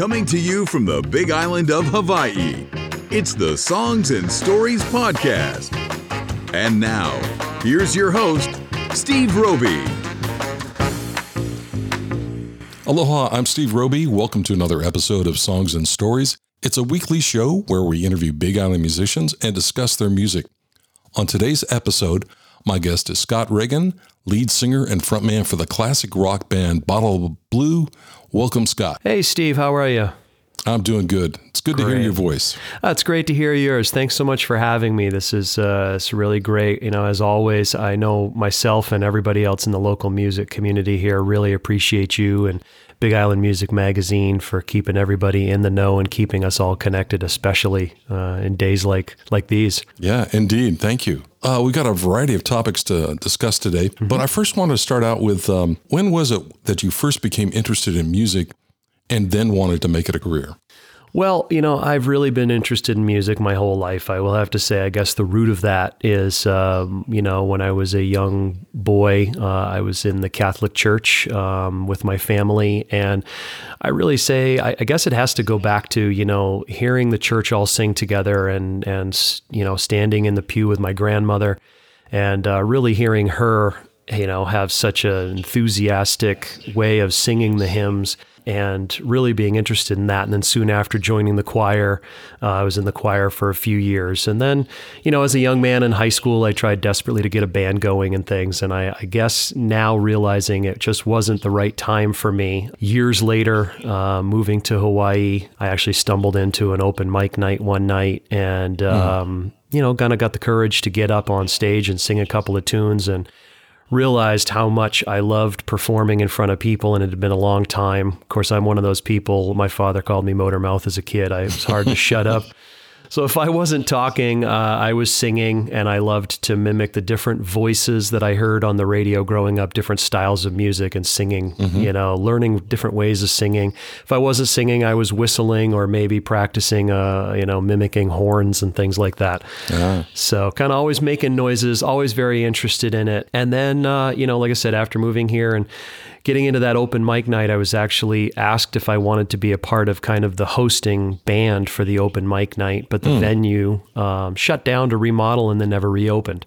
Coming to you from the big island of Hawaii, it's the Songs and Stories Podcast. And now, here's your host, Steve Roby. Aloha, I'm Steve Roby. Welcome to another episode of Songs and Stories. It's a weekly show where we interview Big Island musicians and discuss their music. On today's episode, my guest is Scott Reagan, lead singer and frontman for the classic rock band Bottle of Blue. Welcome, Scott. Hey, Steve, how are you? I'm doing good. It's good to hear your voice. Uh, it's great to hear yours. Thanks so much for having me. This is uh, it's really great. You know, as always, I know myself and everybody else in the local music community here really appreciate you and Big Island Music Magazine for keeping everybody in the know and keeping us all connected, especially uh, in days like like these. Yeah, indeed. Thank you. Uh, we got a variety of topics to discuss today, but I first want to start out with um, when was it that you first became interested in music and then wanted to make it a career? Well, you know, I've really been interested in music my whole life. I will have to say, I guess the root of that is, um, you know, when I was a young boy, uh, I was in the Catholic Church um, with my family. And I really say, I, I guess it has to go back to, you know, hearing the church all sing together and, and you know, standing in the pew with my grandmother and uh, really hearing her, you know, have such an enthusiastic way of singing the hymns and really being interested in that. And then soon after joining the choir, uh, I was in the choir for a few years. And then, you know, as a young man in high school, I tried desperately to get a band going and things. And I, I guess now realizing it just wasn't the right time for me. Years later, uh, moving to Hawaii, I actually stumbled into an open mic night one night and, um, you know, kind of got the courage to get up on stage and sing a couple of tunes and realized how much I loved performing in front of people, and it had been a long time. Of course, I'm one of those people. My father called me motor mouth as a kid. I it was hard to shut up. So if I wasn't talking, uh, I was singing, and I loved to mimic the different voices that I heard on the radio growing up, different styles of music and singing. You know, learning different ways of singing. If I wasn't singing, I was whistling or maybe practicing, uh, you know, mimicking horns and things like that. So kind of always making noises, always very interested in it. And then, uh, you know, like I said, after moving here and getting into that open mic night, I was actually asked if I wanted to be a part of kind of the hosting band for the open mic night, but the venue um, shut down to remodel and then never reopened.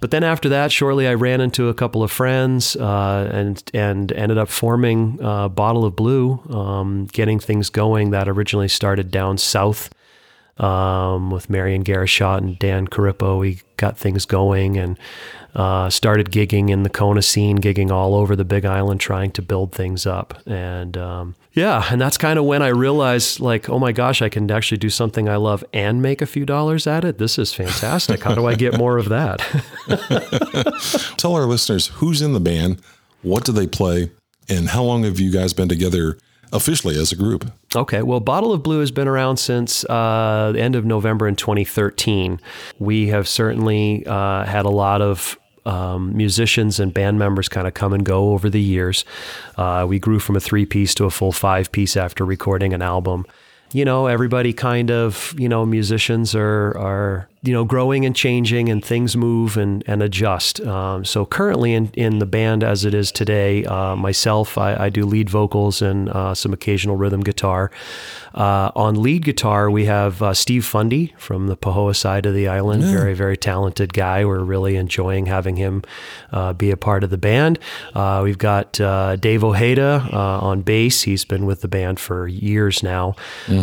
But then after that, shortly I ran into a couple of friends uh, and and ended up forming uh, Bottle of Blue, um, getting things going that originally started down south um, with Marion Garishot and Dan Carippo. We got things going and uh, started gigging in the Kona scene, gigging all over the Big Island, trying to build things up. And um, yeah, and that's kind of when I realized, like, oh my gosh, I can actually do something I love and make a few dollars at it. This is fantastic. How do I get more of that? Tell our listeners who's in the band, what do they play, and how long have you guys been together officially as a group? Okay, well, Bottle of Blue has been around since uh, the end of November in 2013. We have certainly uh, had a lot of um, musicians and band members kind of come and go over the years. Uh, we grew from a three piece to a full five piece after recording an album. You know, everybody kind of, you know, musicians are, are you know, growing and changing and things move and, and adjust. Um, so currently in, in the band as it is today, uh, myself, I, I do lead vocals and uh, some occasional rhythm guitar. Uh, on lead guitar, we have uh, Steve Fundy from the Pahoa side of the island. Very, very talented guy. We're really enjoying having him uh, be a part of the band. Uh, we've got uh, Dave Ojeda uh, on bass. He's been with the band for years now.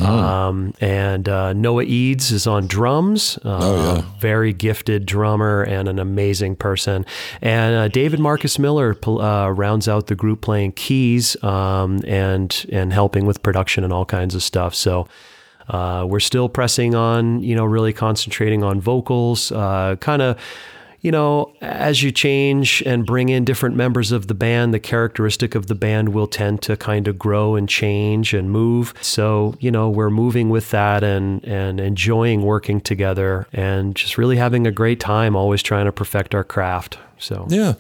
Um, and uh, Noah Eads is on drums. Uh, Very gifted drummer and an amazing person. And uh, David Marcus Miller uh, rounds out the group playing keys um, and and helping with production and all kinds of stuff. So. Uh, we're still pressing on, you know, really concentrating on vocals, uh, kind of you know, as you change and bring in different members of the band, the characteristic of the band will tend to kind of grow and change and move. So, you know, we're moving with that and and enjoying working together and just really having a great time, always trying to perfect our craft. So Yeah.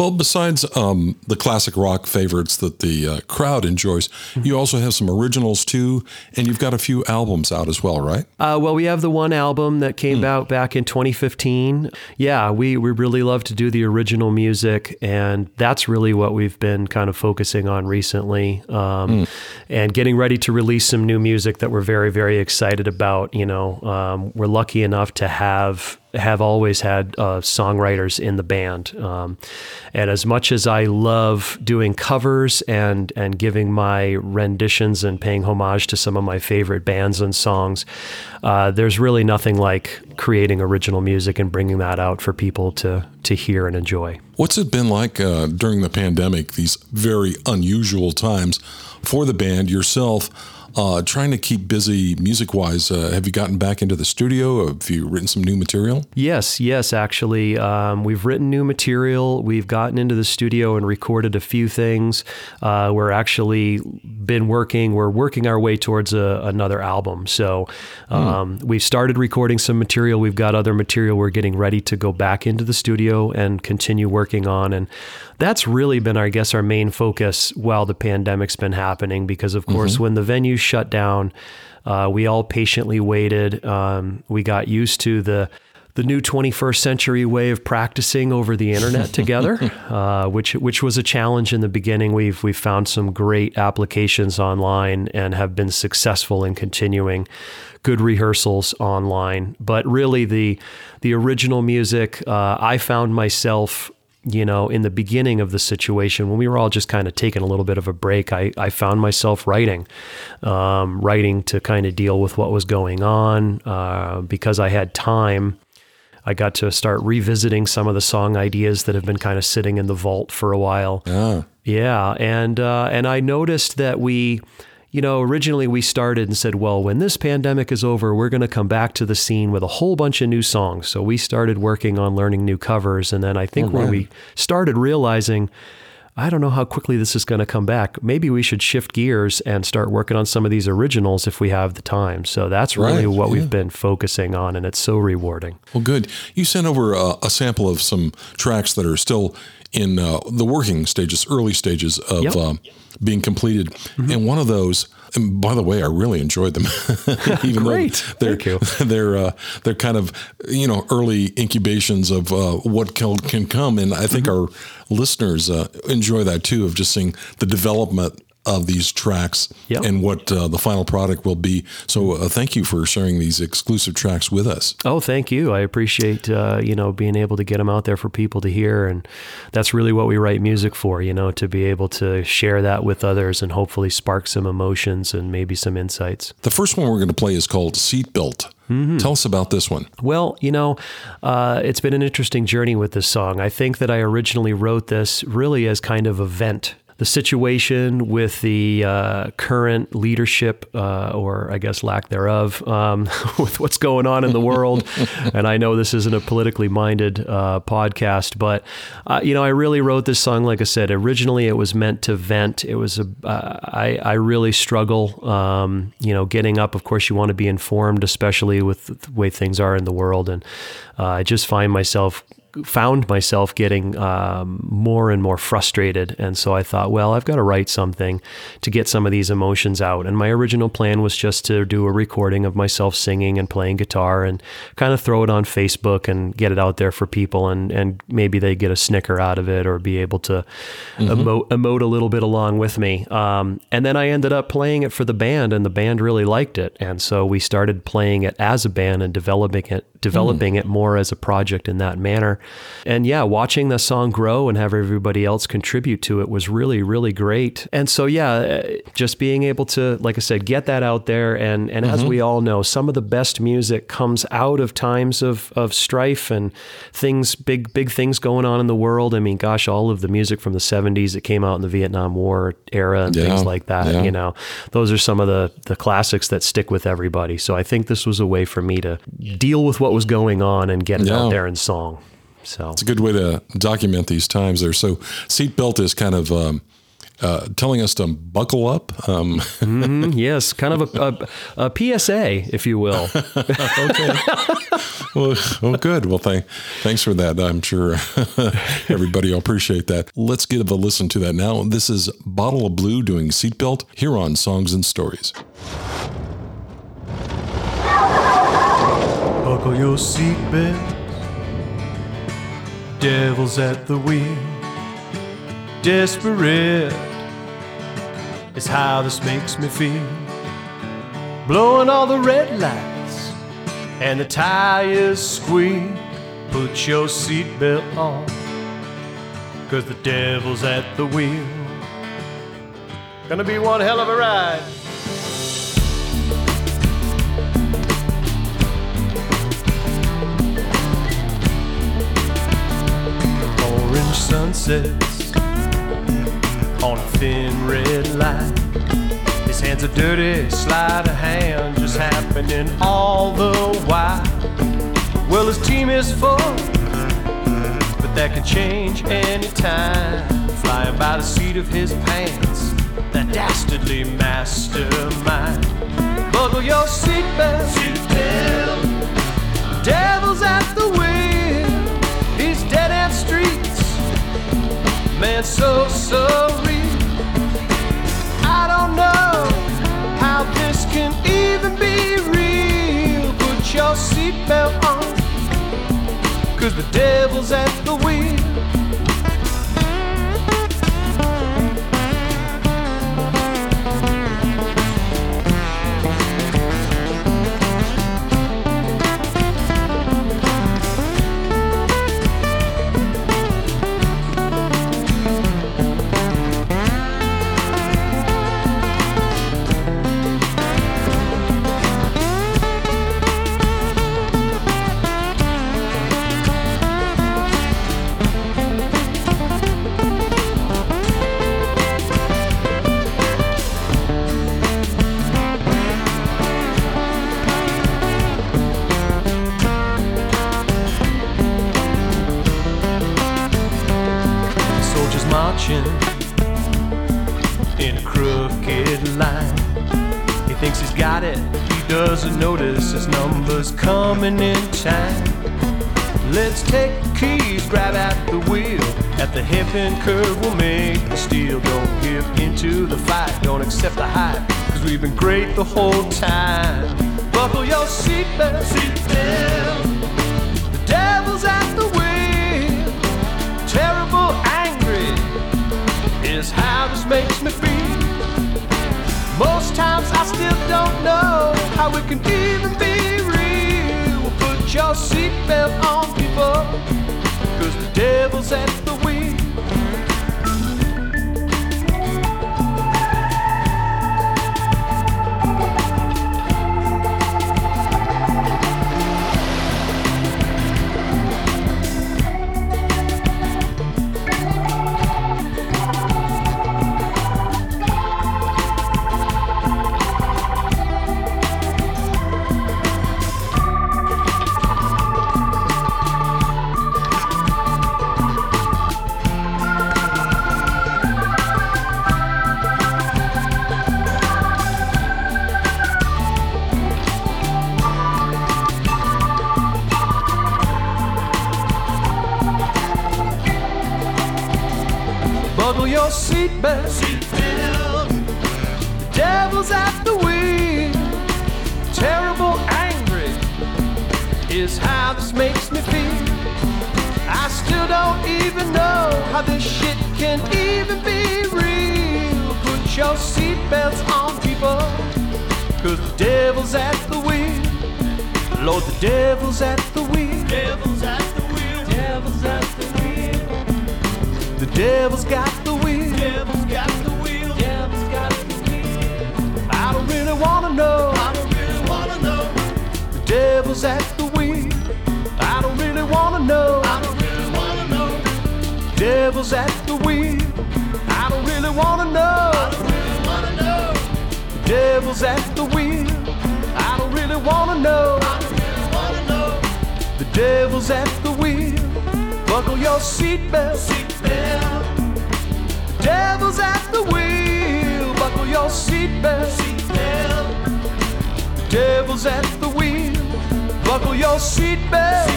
Well, besides um, the classic rock favorites that the uh, crowd enjoys, mm-hmm. you also have some originals too, and you've got a few albums out as well, right? Uh, well, we have the one album that came mm. out back in 2015. Yeah, we, we really love to do the original music, and that's really what we've been kind of focusing on recently um, mm. and getting ready to release some new music that we're very, very excited about. You know, um, we're lucky enough to have have always had uh, songwriters in the band. Um, and as much as I love doing covers and and giving my renditions and paying homage to some of my favorite bands and songs, uh, there's really nothing like creating original music and bringing that out for people to to hear and enjoy. What's it been like uh, during the pandemic? These very unusual times for the band yourself uh, trying to keep busy music wise, uh, have you gotten back into the studio? Have you written some new material? Yes, yes, actually. Um, we've written new material. We've gotten into the studio and recorded a few things. Uh, we're actually been working, we're working our way towards a, another album. So hmm. um, mm. we've started recording some material. We've got other material we're getting ready to go back into the studio and continue working on. And that's really been, I guess, our main focus while the pandemic's been happening. Because of course, mm-hmm. when the venue shut down, uh, we all patiently waited. Um, we got used to the the new 21st century way of practicing over the internet together, uh, which which was a challenge in the beginning. We've we've found some great applications online and have been successful in continuing good rehearsals online. But really, the the original music, uh, I found myself you know, in the beginning of the situation, when we were all just kind of taking a little bit of a break, I, I found myself writing, um, writing to kind of deal with what was going on. Uh, because I had time, I got to start revisiting some of the song ideas that have been kind of sitting in the vault for a while. Yeah. Yeah. And, uh, and I noticed that we, you know, originally we started and said, well, when this pandemic is over, we're going to come back to the scene with a whole bunch of new songs. So we started working on learning new covers. And then I think oh, when we started realizing, I don't know how quickly this is going to come back. Maybe we should shift gears and start working on some of these originals if we have the time. So that's really right, what yeah. we've been focusing on, and it's so rewarding. Well, good. You sent over a, a sample of some tracks that are still in uh, the working stages, early stages of. Yep. Um, being completed. Mm-hmm. And one of those, and by the way, I really enjoyed them. Even Great. though they're they're uh, they're kind of you know early incubations of uh, what can, can come, and I think mm-hmm. our listeners uh, enjoy that too of just seeing the development of these tracks yep. and what uh, the final product will be. So uh, thank you for sharing these exclusive tracks with us. Oh, thank you. I appreciate uh, you know being able to get them out there for people to hear, and that's really what we write music for. You know, to be able to share that with others and hopefully spark some emotions and maybe some insights. The first one we're going to play is called Seatbelt. Mm-hmm. Tell us about this one. Well, you know, uh, it's been an interesting journey with this song. I think that I originally wrote this really as kind of a vent the situation with the uh, current leadership, uh, or I guess lack thereof, um, with what's going on in the world. and I know this isn't a politically minded uh, podcast, but uh, you know, I really wrote this song. Like I said, originally it was meant to vent. It was a uh, I, I really struggle, um, you know, getting up. Of course, you want to be informed, especially with the way things are in the world, and uh, I just find myself found myself getting um, more and more frustrated. And so I thought, well, I've got to write something to get some of these emotions out. And my original plan was just to do a recording of myself singing and playing guitar and kind of throw it on Facebook and get it out there for people. And, and maybe they get a snicker out of it or be able to mm-hmm. emote, emote, a little bit along with me. Um, and then I ended up playing it for the band, and the band really liked it. And so we started playing it as a band and developing it developing mm. it more as a project in that manner. And yeah, watching the song grow and have everybody else contribute to it was really, really great. And so, yeah, uh, just being able to, like I said, get that out there. And, and mm-hmm. as we all know, some of the best music comes out of times of, of strife and things, big, big things going on in the world. I mean, gosh, all of the music from the 70s that came out in the Vietnam War era and yeah. things like that, yeah. you know, those are some of the, the classics that stick with everybody. So I think this was a way for me to deal with what what was going on and get it yeah. out there in song. So it's a good way to document these times there. So seatbelt is kind of um, uh, telling us to buckle up. Um, mm, yes, kind of a, a, a, PSA, if you will. okay. well, well, good. Well, thank, thanks for that. I'm sure everybody will appreciate that. Let's give a listen to that now. This is Bottle of Blue doing Seatbelt here on Songs and Stories. Buckle your seatbelt. Devil's at the wheel. Desperate is how this makes me feel. Blowing all the red lights and the tires squeak. Put your seatbelt on, cause the devil's at the wheel. Gonna be one hell of a ride. Sunsets on a thin red line. His hands are dirty, sleight of hand just happening all the while. Well, his team is full, but that can change anytime. Flying by the seat of his pants, that dastardly mastermind. Buckle your seatbelt, seatbelt. Devil's at the wheel, he's dead end streets. Man, so sorry. I don't know how this can even be real. Put your seatbelt on, cause the devil's at the wheel. At curve, we'll make the steel. Don't give into the fight, don't accept the hype, cause we've been great the whole time. Buckle your seatbelt, seatbelt. The devil's at the wheel terrible angry is how this makes me feel. Most times I still don't know how it can even be real. Put your seatbelt on, people, cause the devil's at the devil's at the wheel. I don't really wanna know. Really wanna know. The devil's at the wheel. I don't really wanna know. Really wanna know. The devil's at the wheel. Buckle your seatbelt. Seatbelt. The devil's at the wheel. Buckle your seatbelt. Devil's at the wheel. Buckle your seatbelt.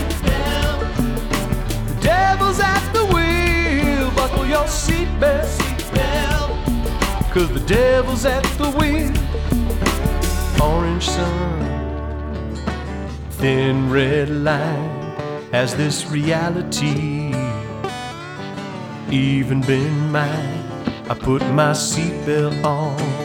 The devil's at the wheel. Your seatbelt. Cause the devil's at the wheel. Orange sun, thin red line. Has this reality even been mine? I put my seatbelt on.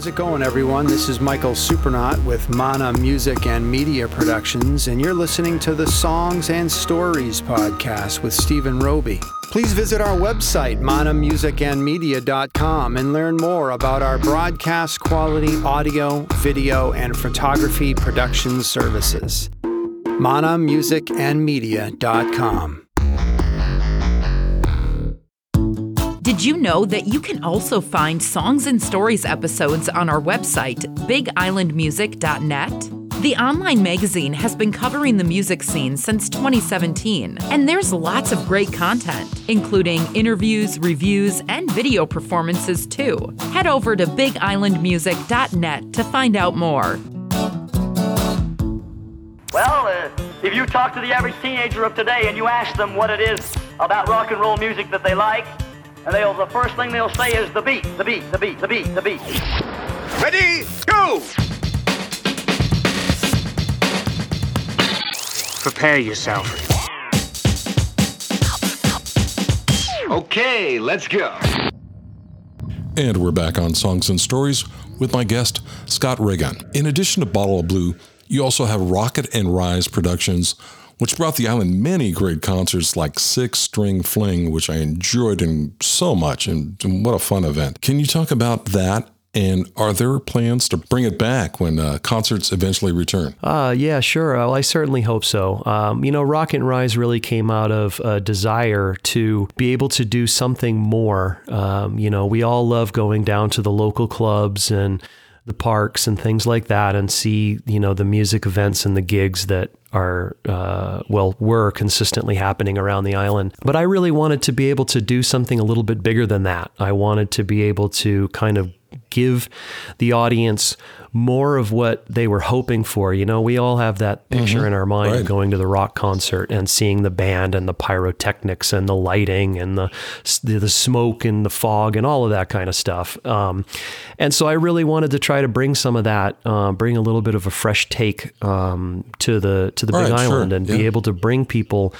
How's it going, everyone? This is Michael Supernaut with Mana Music and Media Productions, and you're listening to the Songs and Stories podcast with Stephen Roby. Please visit our website, manamusicandmedia.com, and learn more about our broadcast quality audio, video, and photography production services. manamusicandmedia.com. Did you know that you can also find Songs and Stories episodes on our website, bigislandmusic.net? The online magazine has been covering the music scene since 2017, and there's lots of great content, including interviews, reviews, and video performances too. Head over to bigislandmusic.net to find out more. Well, uh, if you talk to the average teenager of today and you ask them what it is about rock and roll music that they like, and they'll the first thing they'll say is the beat, the beat, the beat, the beat, the beat. Ready, go! Prepare yourself. Okay, let's go. And we're back on Songs and Stories with my guest, Scott Regan. In addition to Bottle of Blue, you also have Rocket and Rise Productions, which brought the island many great concerts like Six String Fling, which I enjoyed and so much, and, and what a fun event. Can you talk about that? And are there plans to bring it back when uh, concerts eventually return? Uh, yeah, sure. Well, I certainly hope so. Um, you know, Rock and Rise really came out of a desire to be able to do something more. Um, you know, we all love going down to the local clubs and the parks and things like that and see, you know, the music events and the gigs that are, uh, well, were consistently happening around the island. But I really wanted to be able to do something a little bit bigger than that. I wanted to be able to kind of give the audience more of what they were hoping for. You know, we all have that picture in our mind Right. of going to the rock concert and seeing the band and the pyrotechnics and the lighting and the the, smoke and the fog and all of that kind of stuff. Um, and so I really wanted to try to bring some of that, uh, bring a little bit of a fresh take um, to the to the All Big right, sure. Island and be able to bring people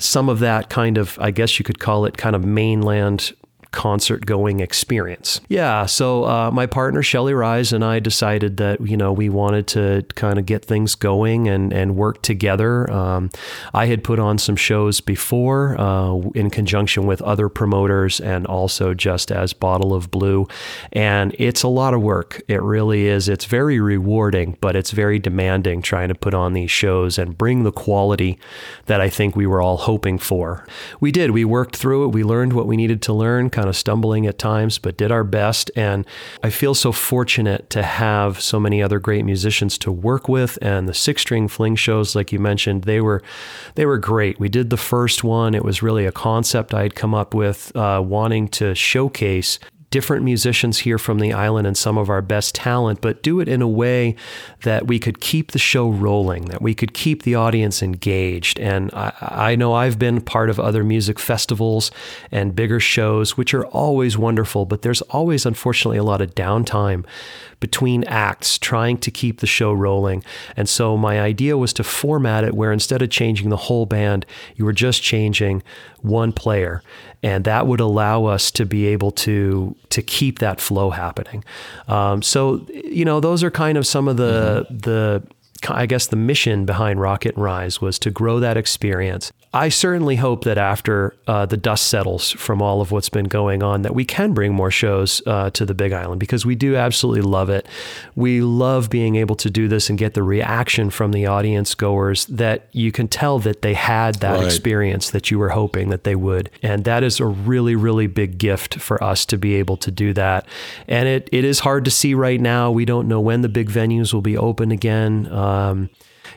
some of that kind of, I guess you could call it kind of mainland concert going experience. Yeah, so uh, my partner Shelly Rise and I decided that you know we wanted to kind of get things going and and work together. Um, I had put on some shows before uh, in conjunction with other promoters and also just as Bottle of Blue, and it's a lot of work. It really is. It's very rewarding, but it's very demanding trying to put on these shows and bring the quality that I think we were all hoping for. We did. We worked through it. We learned what we needed to learn, kind of stumbling at times, but did our best. And I feel so fortunate to have so many other great musicians to work with. And the six string fling shows, like you mentioned, they were they were great. We did the first one. It was really a concept I had come up with, uh, wanting to showcase different musicians here from the island and some of our best talent, but do it in a way that we could keep the show rolling, that we could keep the audience engaged. And I, I know I've been part of other music festivals and bigger shows, which are always wonderful, but there's always, unfortunately, a lot of downtime between acts trying to keep the show rolling. And so my idea was to format it where instead of changing the whole band, you were just changing one player. And that would allow us to be able to to keep that flow happening. Um, so you know, those are kind of some of the the I guess the mission behind Rocket and Rise was to grow that experience. I certainly hope that after uh, the dust settles from all of what's been going on, that we can bring more shows uh, to the Big Island because we do absolutely love it. We love being able to do this and get the reaction from the audience goers that you can tell that they had that Right. experience that you were hoping that they would. And that is a really, really big gift for us to be able to do that. And it, it is hard to see right now. We don't know when the big venues will be open again. Um,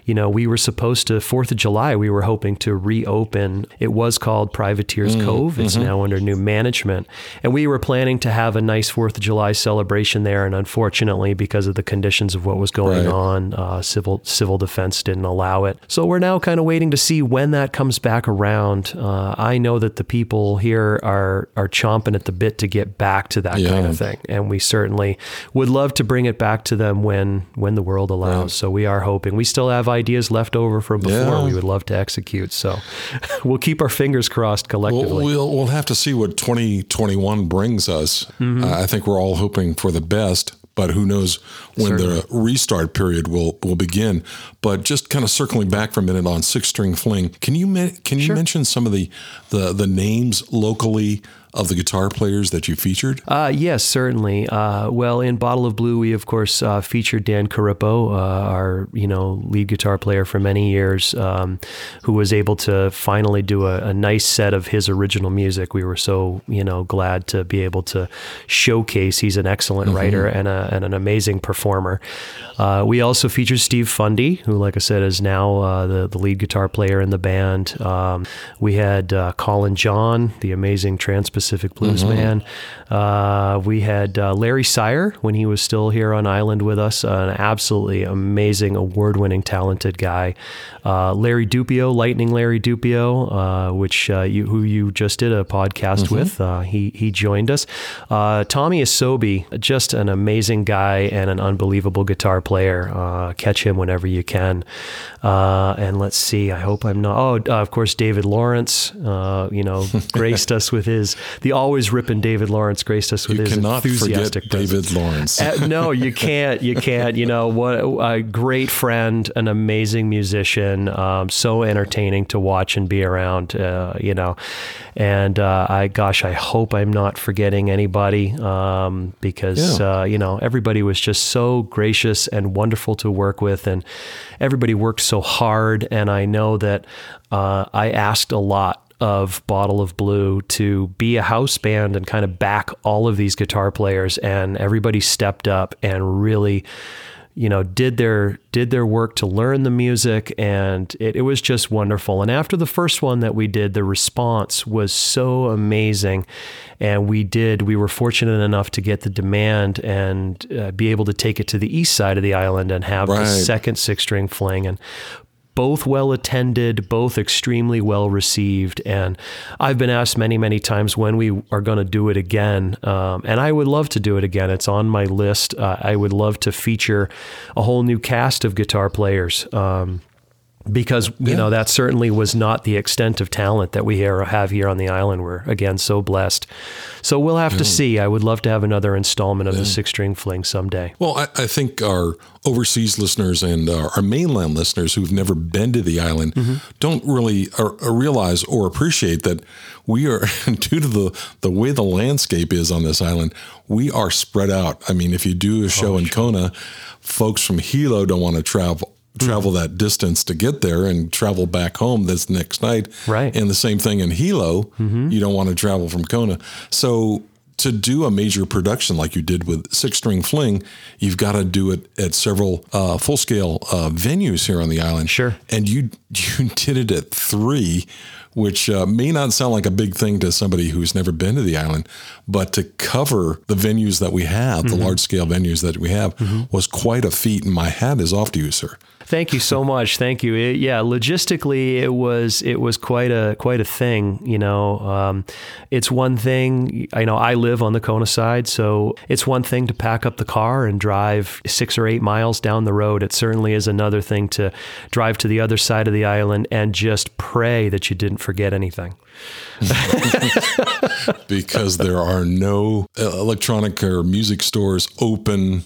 you know, we were supposed to Fourth of July. We were hoping to reopen. It was called Privateers Cove. It's now under new management, and we were planning to have a nice Fourth of July celebration there. And unfortunately, because of the conditions of what was going Right. on, uh, civil civil defense didn't allow it. So we're now kind of waiting to see when that comes back around. Uh, I know that the people here are are chomping at the bit to get back to that kind of thing, and we certainly would love to bring it back to them when when the world allows. So we are hoping. We still have ideas left over from before. Yeah. We would love to execute. So we'll keep our fingers crossed collectively. we'll we'll have to see what 2021 brings us. Mm-hmm. Uh, I think we're all hoping for the best, but who knows when the restart period will will begin. But just kind of circling back for a minute on Six String Fling, can you can you mention some of the the the names locally of the guitar players that you featured? Uh, yes, certainly. Uh, well, in Bottle of Blue, we of course uh, featured Dan Carippo, uh, our you know lead guitar player for many years, um, who was able to finally do a, a nice set of his original music. We were so you know glad to be able to showcase. He's an excellent writer and, a, and an amazing performer. Uh, we also featured Steve Fundy, who, like I said, is now uh, the the lead guitar player in the band. Um, we had uh, Colin John, the amazing Trans-Pacific blues man. Uh, we had uh, Larry Sire when he was still here on island with us, an absolutely amazing, award-winning, talented guy. Uh, Larry Dupio, Lightning Larry Dupio, uh, which uh, you who you just did a podcast with. Uh, he he joined us. Uh, Tommy Asobi, just an amazing guy and an unbelievable guitar player. Uh, catch him whenever you can. Uh, and let's see. I hope I'm not. Oh, uh, of course, David Lawrence. Uh, you know, graced us with his the always ripping David Lawrence graced us with You his enthusiastic. David Lawrence. Uh, no, you can't. You can't. You know what? A great friend, an amazing musician, um, so entertaining to watch and be around. Uh, you know, and uh, I, gosh, I hope I'm not forgetting anybody um, because Yeah. uh, you know everybody was just so gracious and wonderful to work with, and everybody worked so hard. And I know that uh, I asked a lot of Bottle of Blue to be a house band and kind of back all of these guitar players and everybody stepped up and really you know did their did their work to learn the music and it, it was just wonderful and after the first one that we did the response was so amazing and we did we were fortunate enough to get the demand and uh, be able to take it to the east side of the island and have Right. the second six string fling and both well attended, both extremely well received. And I've been asked many, many times when we are going to do it again. Um, and I would love to do it again. It's on my list. Uh, I would love to feature a whole new cast of guitar players. Um, because you know that certainly was not the extent of talent that we here have here on the island. We're again so blessed. So we'll have to see. I would love to have another installment of the six string fling someday. Well, I, I think our overseas listeners and our, our mainland listeners who've never been to the island Mm-hmm. don't really uh, uh, realize or appreciate that we are, due to the, the way the landscape is on this island, we are spread out. I mean, if you do a Oh, show in Kona, folks from Hilo don't want to travel travel that distance to get there and travel back home this next night. Right. And the same thing in Hilo, mm-hmm. you don't want to travel from Kona. So to do a major production like you did with Six String Fling, you've got to do it at several uh, full scale uh, venues here on the island. Sure. And you you did it at three, which uh, may not sound like a big thing to somebody who's never been to the island, but to cover the venues that we have, the large scale venues that we have, was quite a feat. And my hat is off to you, sir. Thank you so much. Thank you. It- yeah, logistically, it was it was quite a quite a thing. You know, um, it's one thing. I know I live on the Kona side, so it's one thing to pack up the car and drive six or eight miles down the road. It certainly is another thing to drive to the other side of the island and just pray that you didn't forget anything. because there are no uh, electronic or music stores open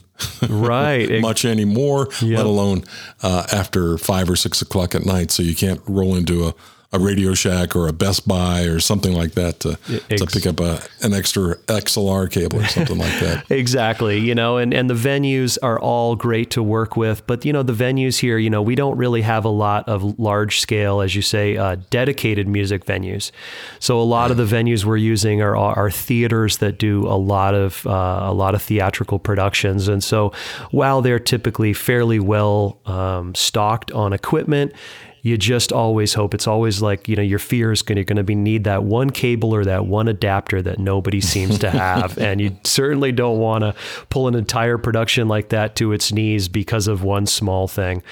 Right. much anymore, Yep. let alone uh, after five or six o'clock at night. So you can't roll into a, a Radio Shack or a Best Buy or something like that to, Ex- to pick up a, an extra XLR cable or something like that. Exactly, you know, and, and the venues are all great to work with, but you know, the venues here, you know, we don't really have a lot of large scale, as you say, uh, dedicated music venues. So a lot of the venues we're using are are theaters that do a lot of uh, a lot of theatrical productions, and so while they're typically fairly well um, stocked on equipment you just always hope. It's always like you know your fear is going to be need that one cable or that one adapter that nobody seems to have. And you certainly don't want to pull an entire production like that to its knees because of one small thing.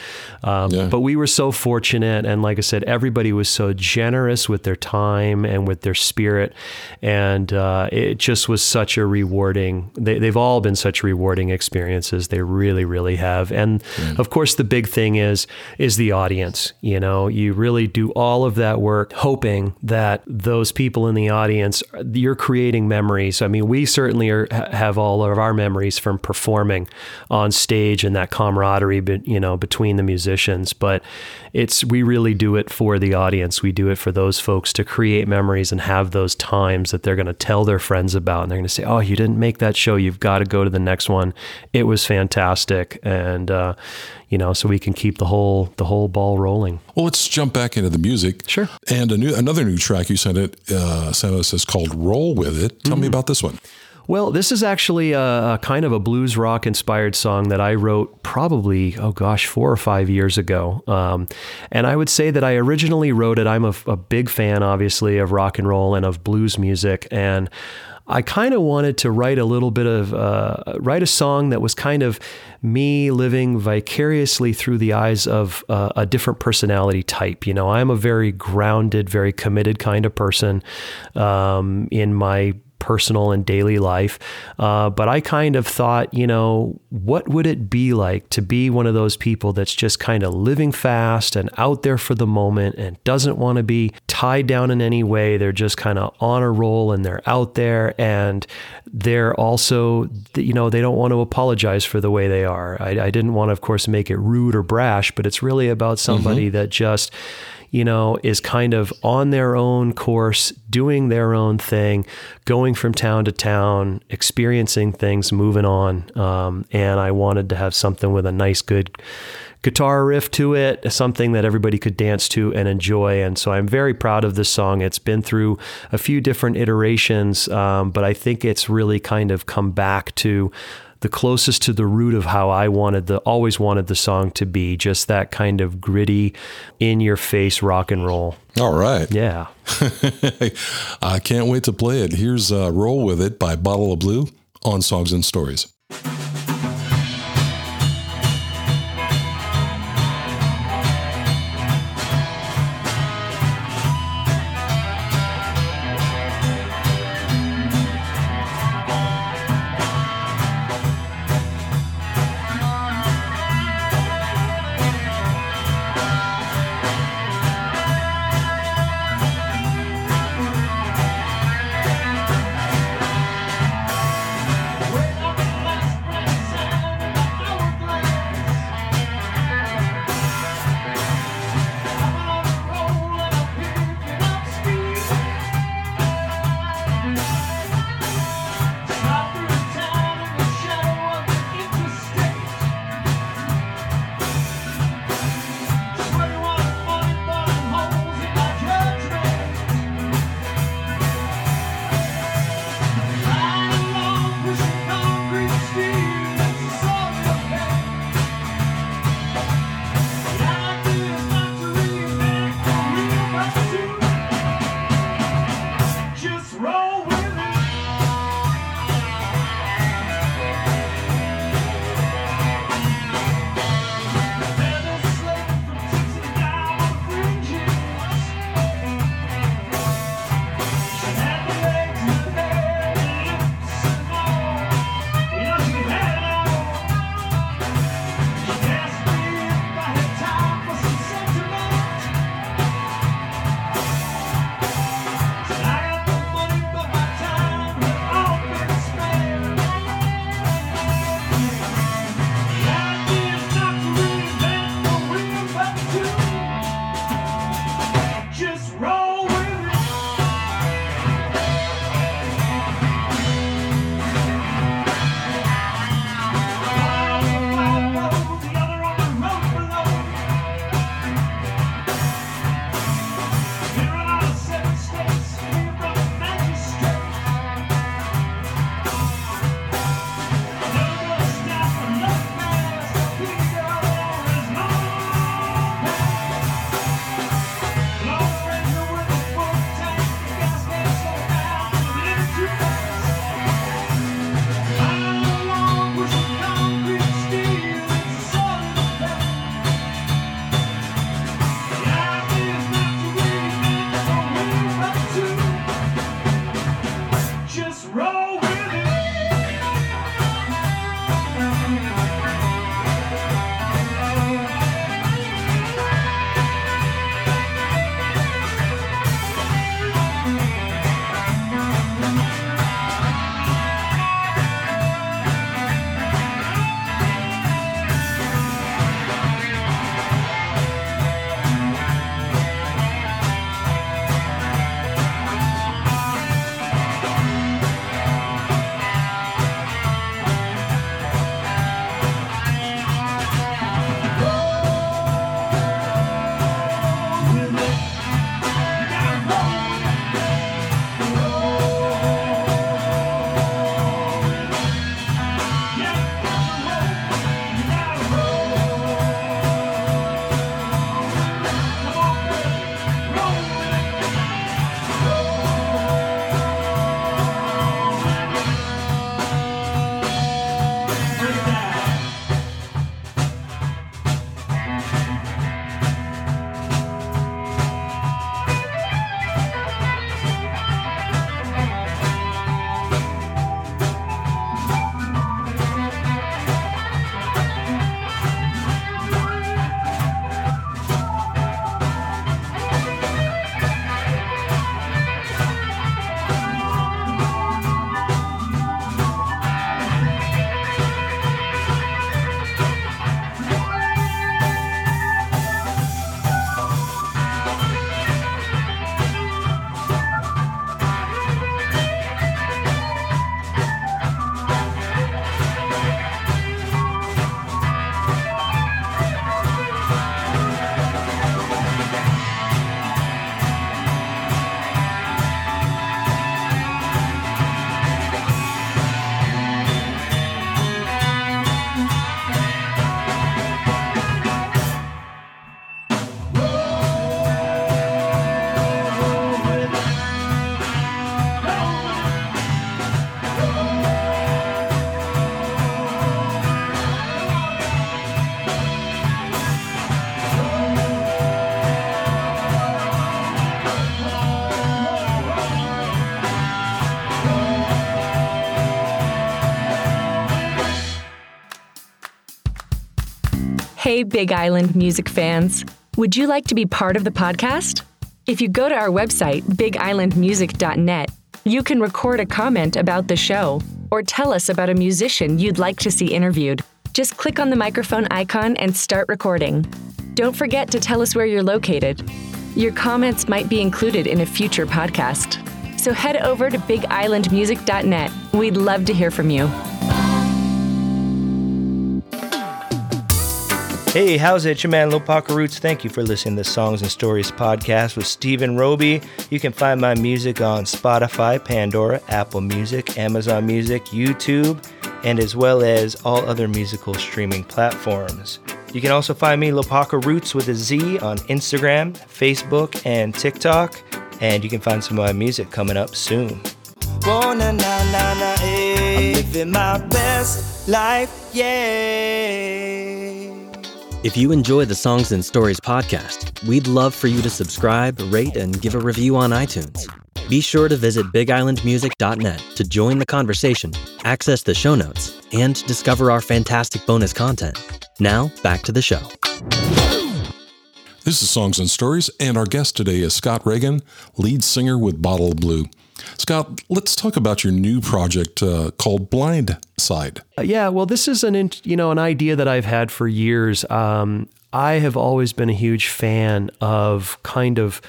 Um, Yeah. but we were so fortunate and like i said everybody was so generous with their time and with their spirit. And uh, it just was such a rewarding they, they've all been such rewarding experiences. They really really have. And of course the big thing is is the audience you know you really do all of that work hoping that those people in the audience you're creating memories. I mean we certainly are, have all of our memories from performing on stage and that camaraderie you know between the musicians but it's we really do it for the audience. We do it for those folks to create memories and have those times that they're going to tell their friends about and they're going to say oh you didn't make that show. You've got to go to the next one. It was fantastic and uh, you know so we can keep the whole the whole ball rolling Well, let's jump back into the music. Sure. And a new another new track you sent it uh, sent us is called "Roll with It." Tell Mm-hmm. me about this one. Well, this is actually a, a kind of a blues rock inspired song that I wrote probably, oh gosh, four or five years ago. Um, and I would say that I originally wrote it. I'm a, a big fan, obviously, of rock and roll and of blues music. And I kind of wanted to write a little bit of, uh, write a song that was kind of me living vicariously through the eyes of uh, a different personality type. You know, I'm a very grounded, very committed kind of person um, in my personal and daily life. Uh, but I kind of thought, you know, what would it be like to be one of those people that's just kind of living fast and out there for the moment and doesn't want to be tied down in any way? They're just kind of on a roll and they're out there and they're also, you know, they don't want to apologize for the way they are. I, I didn't want to, of course, make it rude or brash, but it's really about somebody that just, you know, is kind of on their own course, doing their own thing, going from town to town, experiencing things, moving on. Um, and I wanted to have something with a nice, good guitar riff to it, something that everybody could dance to and enjoy. And so I'm very proud of this song. It's been through a few different iterations, um, but I think it's really kind of come back to the closest to the root of how I wanted the always wanted the song to be, just that kind of gritty, in your face rock and roll. All right. Yeah. I can't wait to play it. Here's uh, "Roll with It" by Bottle of Blue on Songs and Stories. Hey, Big Island music fans. Would you like to be part of the podcast? If you go to our website, bigislandmusic.net, you can record a comment about the show or tell us about a musician you'd like to see interviewed. Just click on the microphone icon and start recording. Don't forget to tell us where you're located. Your comments might be included in a future podcast. So head over to bigislandmusic.net. We'd love to hear from you. Hey, how's it? Your man Lil Roots. Thank you for listening to the Songs and Stories podcast with Stephen Roby. You can find my music on Spotify, Pandora, Apple Music, Amazon Music, YouTube, and as well as all other musical streaming platforms. You can also find me, Lopaka Roots with a Z, on Instagram, Facebook, and TikTok. And you can find some of my music coming up soon. Eh. I'm living my best life, yeah. If you enjoy the Songs and Stories podcast, we'd love for you to subscribe, rate, and give a review on iTunes. Be sure to visit bigislandmusic.net to join the conversation, access the show notes, and discover our fantastic bonus content. Now, back to the show. This is Songs and Stories, and our guest today is Scott Reagan, lead singer with Bottle Blue. Scott, let's talk about your new project uh, called Blind Side. Uh, yeah, well, this is an in- you know an idea that I've had for years. Um, I have always been a huge fan of kind of,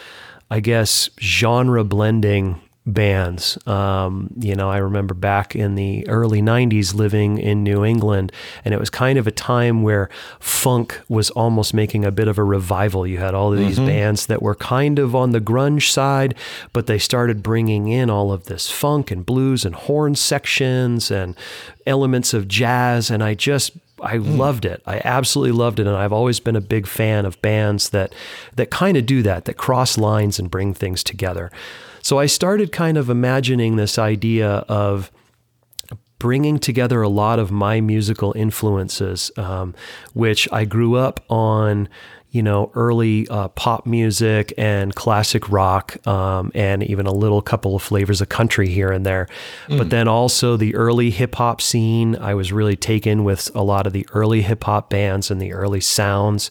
I guess, genre blending bands. Um, you know, I remember back in the early 90s living in New England, and it was kind of a time where funk was almost making a bit of a revival. You had all of these Mhm. bands that were kind of on the grunge side, but they started bringing in all of this funk and blues and horn sections and elements of jazz. And I just, I loved it. I absolutely loved it, and I've always been a big fan of bands that that kind of do that, that cross lines and bring things together. So I started kind of imagining this idea of bringing together a lot of my musical influences, um, which I grew up on. You know, early uh, pop music and classic rock, um, and even a little couple of flavors of country here and there. But Mm. then also the early hip hop scene. I was really taken with a lot of the early hip hop bands and the early sounds.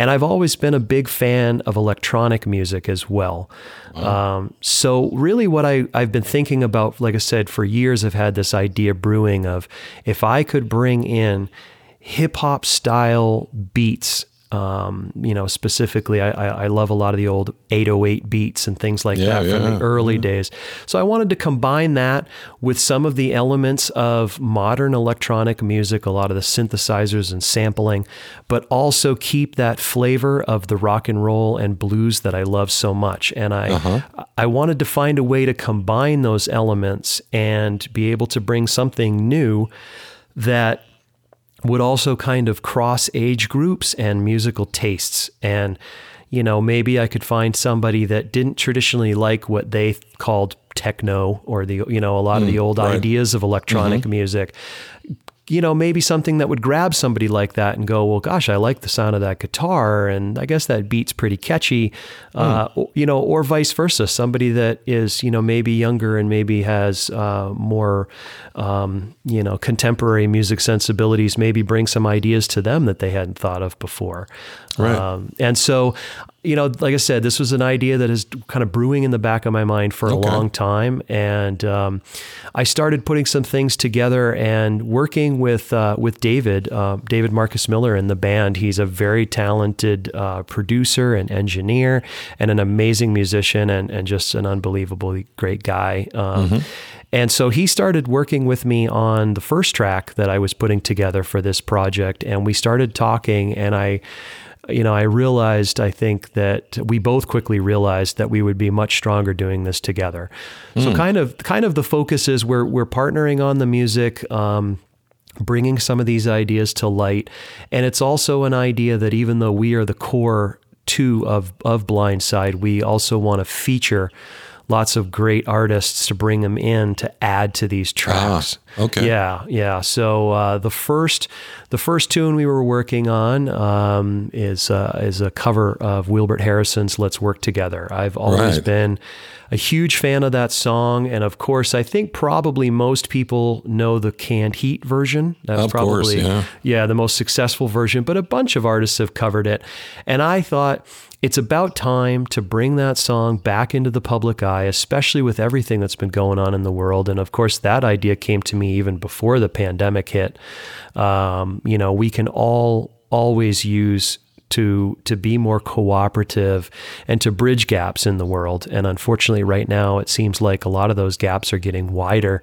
And I've always been a big fan of electronic music as well. Um, so, really, what I, I've been thinking about, like I said, for years, I've had this idea brewing of if I could bring in hip hop style beats. Um, you know, specifically, I, I, I love a lot of the old 808 beats and things like Yeah, that from yeah, the early yeah. days. So I wanted to combine that with some of the elements of modern electronic music, a lot of the synthesizers and sampling, but also keep that flavor of the rock and roll and blues that I love so much. And I Uh-huh. I wanted to find a way to combine those elements and be able to bring something new that would also kind of cross age groups and musical tastes. And, you know, maybe I could find somebody that didn't traditionally like what they called techno or the, you know, a lot of Mm, the old right. ideas of electronic Mhm. music. You know, maybe something that would grab somebody like that and go, well, gosh, I like the sound of that guitar, and I guess that beat's pretty catchy. Uh, Hmm. you know, or vice versa. Somebody that is, you know, maybe younger and maybe has uh, more, um, you know, contemporary music sensibilities. Maybe bring some ideas to them that they hadn't thought of before. Right. Um, and so, you know, like I said, this was an idea that is kind of brewing in the back of my mind for a Okay. long time, and um, I started putting some things together and working with uh, with David, uh, David Marcus Miller in the band. He's a very talented uh, producer and engineer, and an amazing musician, and and just an unbelievably great guy. Um, Mhm. And so he started working with me on the first track that I was putting together for this project, and we started talking, and I you know, I realized, I think that we both quickly realized that we would be much stronger doing this together. So Mm. kind of, kind of the focus is we're, we're partnering on the music, um, bringing some of these ideas to light. And it's also an idea that even though we are the core two of, of Blindside, we also want to feature lots of great artists to bring them in to add to these tracks. Okay. Yeah, yeah. So uh, the first the first tune we were working on um, is uh, is a cover of Wilbert Harrison's "Let's Work Together." I've always Right. been a huge fan of that song, and of course, I think probably most people know the canned heat version. That's Of course, probably yeah. yeah, the most successful version, but a bunch of artists have covered it. And I thought it's about time to bring that song back into the public eye, especially with everything that's been going on in the world. And of course, that idea came to me even before the pandemic hit. Um, you know, we can all always use to to be more cooperative and to bridge gaps in the world. And unfortunately, right now it seems like a lot of those gaps are getting wider.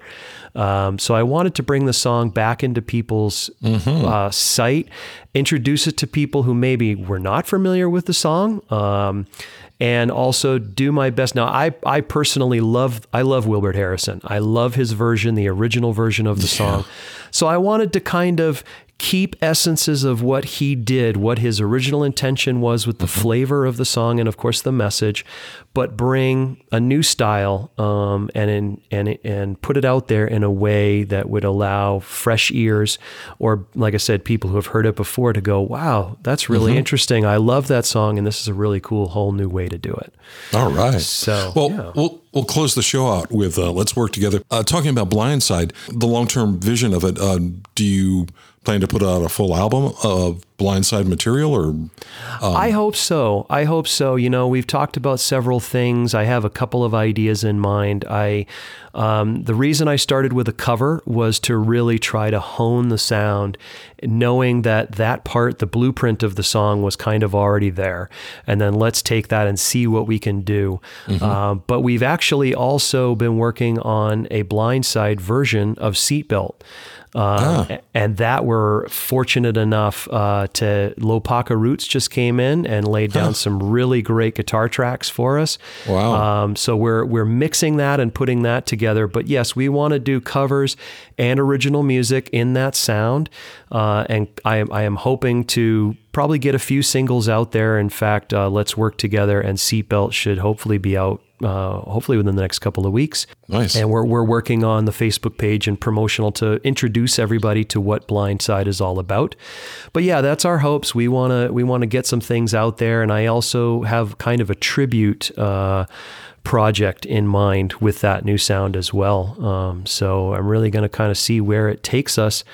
Um, so I wanted to bring the song back into people's uh, sight, introduce it to people who maybe were not familiar with the song. Um, and also do my best. Now, I, I personally love I love Wilbert Harrison. I love his version, the original version of the song. So I wanted to kind of keep essences of what he did, what his original intention was with the flavor of the song, and of course the message, but bring a new style um, and in, and and put it out there in a way that would allow fresh ears, or like I said, people who have heard it before to go, "Wow, that's really Mhm. interesting. I love that song, and this is a really cool whole new way to do it." All right. So, well, yeah. we'll we'll close the show out with uh, "Let's Work Together." Uh, talking about Blindside, the long term vision of it. Uh, do you plan to put out a full album of Blindside material, or um, I hope so. I hope so. You know, we've talked about several things. I have a couple of ideas in mind. I, um, the reason I started with a cover was to really try to hone the sound, knowing that that part, the blueprint of the song, was kind of already there, and then let's take that and see what we can do. Mhm. Uh, but we've actually also been working on a blindside version of Seatbelt. Uh, Ah. And that we're fortunate enough uh, to Lopaka Roots just came in and laid down some really great guitar tracks for us. Wow. Um, so we're we're mixing that and putting that together. But yes, we want to do covers and original music in that sound. Uh, and I am I am hoping to probably get a few singles out there. In fact, uh, let's work together and Seatbelt should hopefully be out. Uh, hopefully within the next couple of weeks. Nice. And we're, we're working on the Facebook page and promotional to introduce everybody to what Blindside is all about. But yeah, that's our hopes. We want to we want to get some things out there, and I also have kind of a tribute. Uh, project in mind with that new sound as well. Um, so I'm really going to kind of see where it takes us,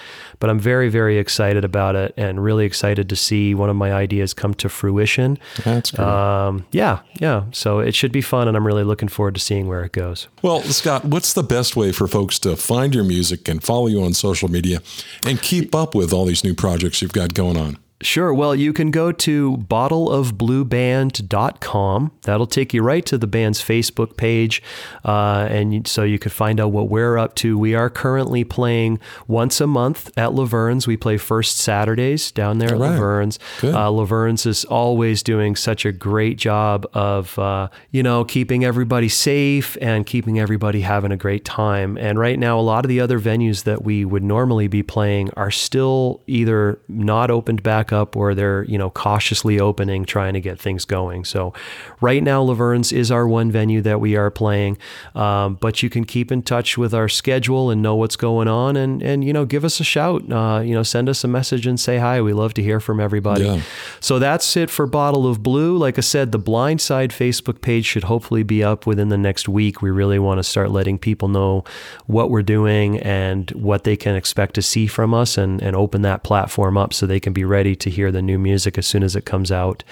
but I'm very, very excited about it and really excited to see one of my ideas come to fruition. That's great. Um, yeah, yeah. So it should be fun, and I'm really looking forward to seeing where it goes. Well, Scott, what's the best way for folks to find your music and follow you on social media and keep up with all these new projects you've got going on? Sure. Well, you can go to bottleofblueband.com. That'll take you right to the band's Facebook page. Uh, and so you can find out what we're up to. We are currently playing once a month at Laverne's. We play first Saturdays down there at right. Laverne's. Uh, Laverne's is always doing such a great job of, uh, you know, keeping everybody safe and keeping everybody having a great time. And right now, a lot of the other venues that we would normally be playing are still either not opened back up or they're, you know, cautiously opening, trying to get things going. So right now, Laverne's is our one venue that we are playing. Um, but you can keep in touch with our schedule and know what's going on and, and you know, give us a shout. Uh, you know, send us a message and say hi. We love to hear from everybody. Yeah. So that's it for Bottle of Blue. Like I said, the Blindside Facebook page should hopefully be up within the next week. We really want to start letting people know what we're doing and what they can expect to see from us and, and open that platform up so they can be ready to hear the new music as soon as it comes out.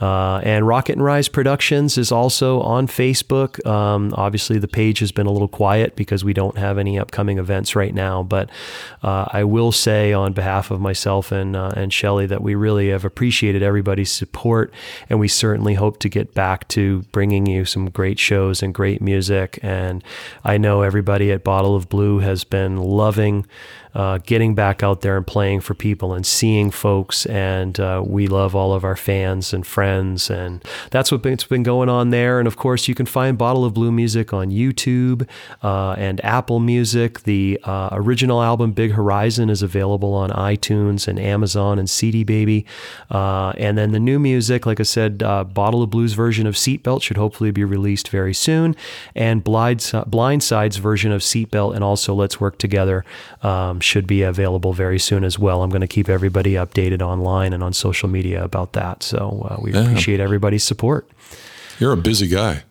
Uh, and Rocket and Rise Productions is also on Facebook. Um, obviously, the page has been a little quiet because we don't have any upcoming events right now. But uh, I will say, on behalf of myself and uh, and Shelly, that we really have appreciated everybody's support, and we certainly hope to get back to bringing you some great shows and great music. And I know everybody at Bottle of Blue has been loving uh, getting back out there and playing for people and seeing folks. And uh, we love all of our fans and friends. And that's what's been going on there. And of course, you can find Bottle of Blue music on YouTube uh, and Apple Music. The uh, original album, Big Horizon, is available on iTunes and Amazon and CD Baby. Uh, and then the new music, like I said, uh, Bottle of Blues version of Seatbelt should hopefully be released very soon. And Blind, Blindside's version of Seatbelt and also Let's Work Together um, should be available very soon as well. I'm going to keep everybody updated online and on social media about that. So uh, we yeah. appreciate everybody's support. You're a busy guy.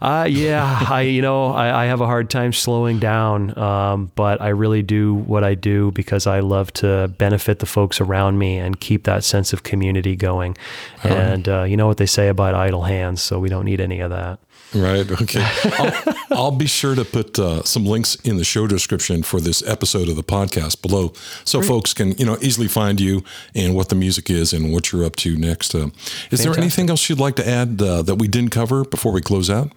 Uh, yeah, I you know I, I, have a hard time slowing down, um, but I really do what I do because I love to benefit the folks around me and keep that sense of community going. And uh, you know what they say about idle hands, so we don't need any of that. Right. Okay. I'll, I'll, be sure to put uh, some links in the show description for this episode of the podcast below, so Great. folks can you know easily find you and what the music is and what you're up to next. Uh, is Fantastic. there anything else you'd like to add uh, that we didn't cover before we close out?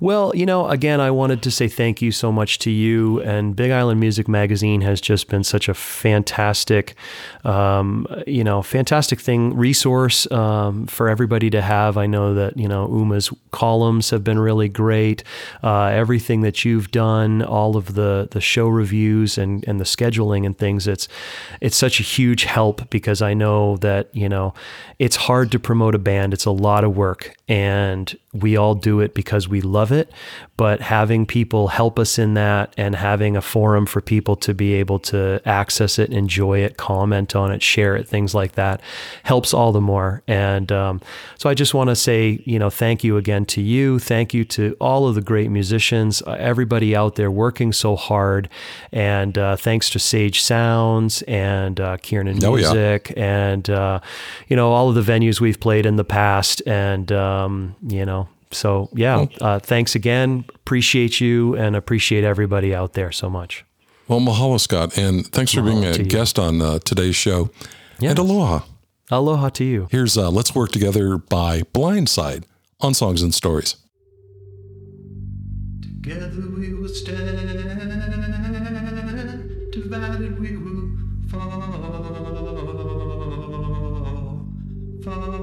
Well, you know, again, I wanted to say thank you so much to you. And Big Island Music Magazine has just been such a fantastic, um, you know, fantastic thing, resource um, for everybody to have. I know that, you know, Uma's columns have been really great. Uh, everything that you've done, all of the, the show reviews and, and the scheduling and things, it's, it's such a huge help because I know that, you know, it's hard to promote a band. It's a lot of work. And we all do it because we love it, but having people help us in that and having a forum for people to be able to access it, enjoy it, comment on it, share it, things like that helps all the more. And um, so I just want to say, you know, thank you again to you. Thank you to all of the great musicians, uh, everybody out there working so hard. And uh, thanks to Sage Sounds and uh, Kiernan oh, Music yeah. and, uh, you know, all of the venues we've played in the past. And, um, you know, so yeah, uh, thanks again. Appreciate you and appreciate everybody out there so much. Well, mahalo, Scott, and thanks for being a guest on uh, today's show. Yes. And aloha. Aloha to you. Here's uh, Let's Work Together by Blindside on Songs and Stories. Together we will stand, divided we will fall, fall.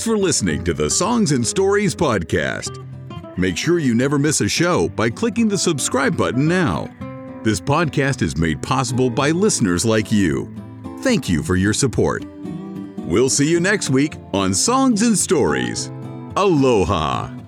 Thanks for listening to the Songs and Stories podcast. Make sure you never miss a show by clicking the subscribe button now. This podcast is made possible by listeners like you. Thank you for your support. We'll see you next week on Songs and Stories. Aloha.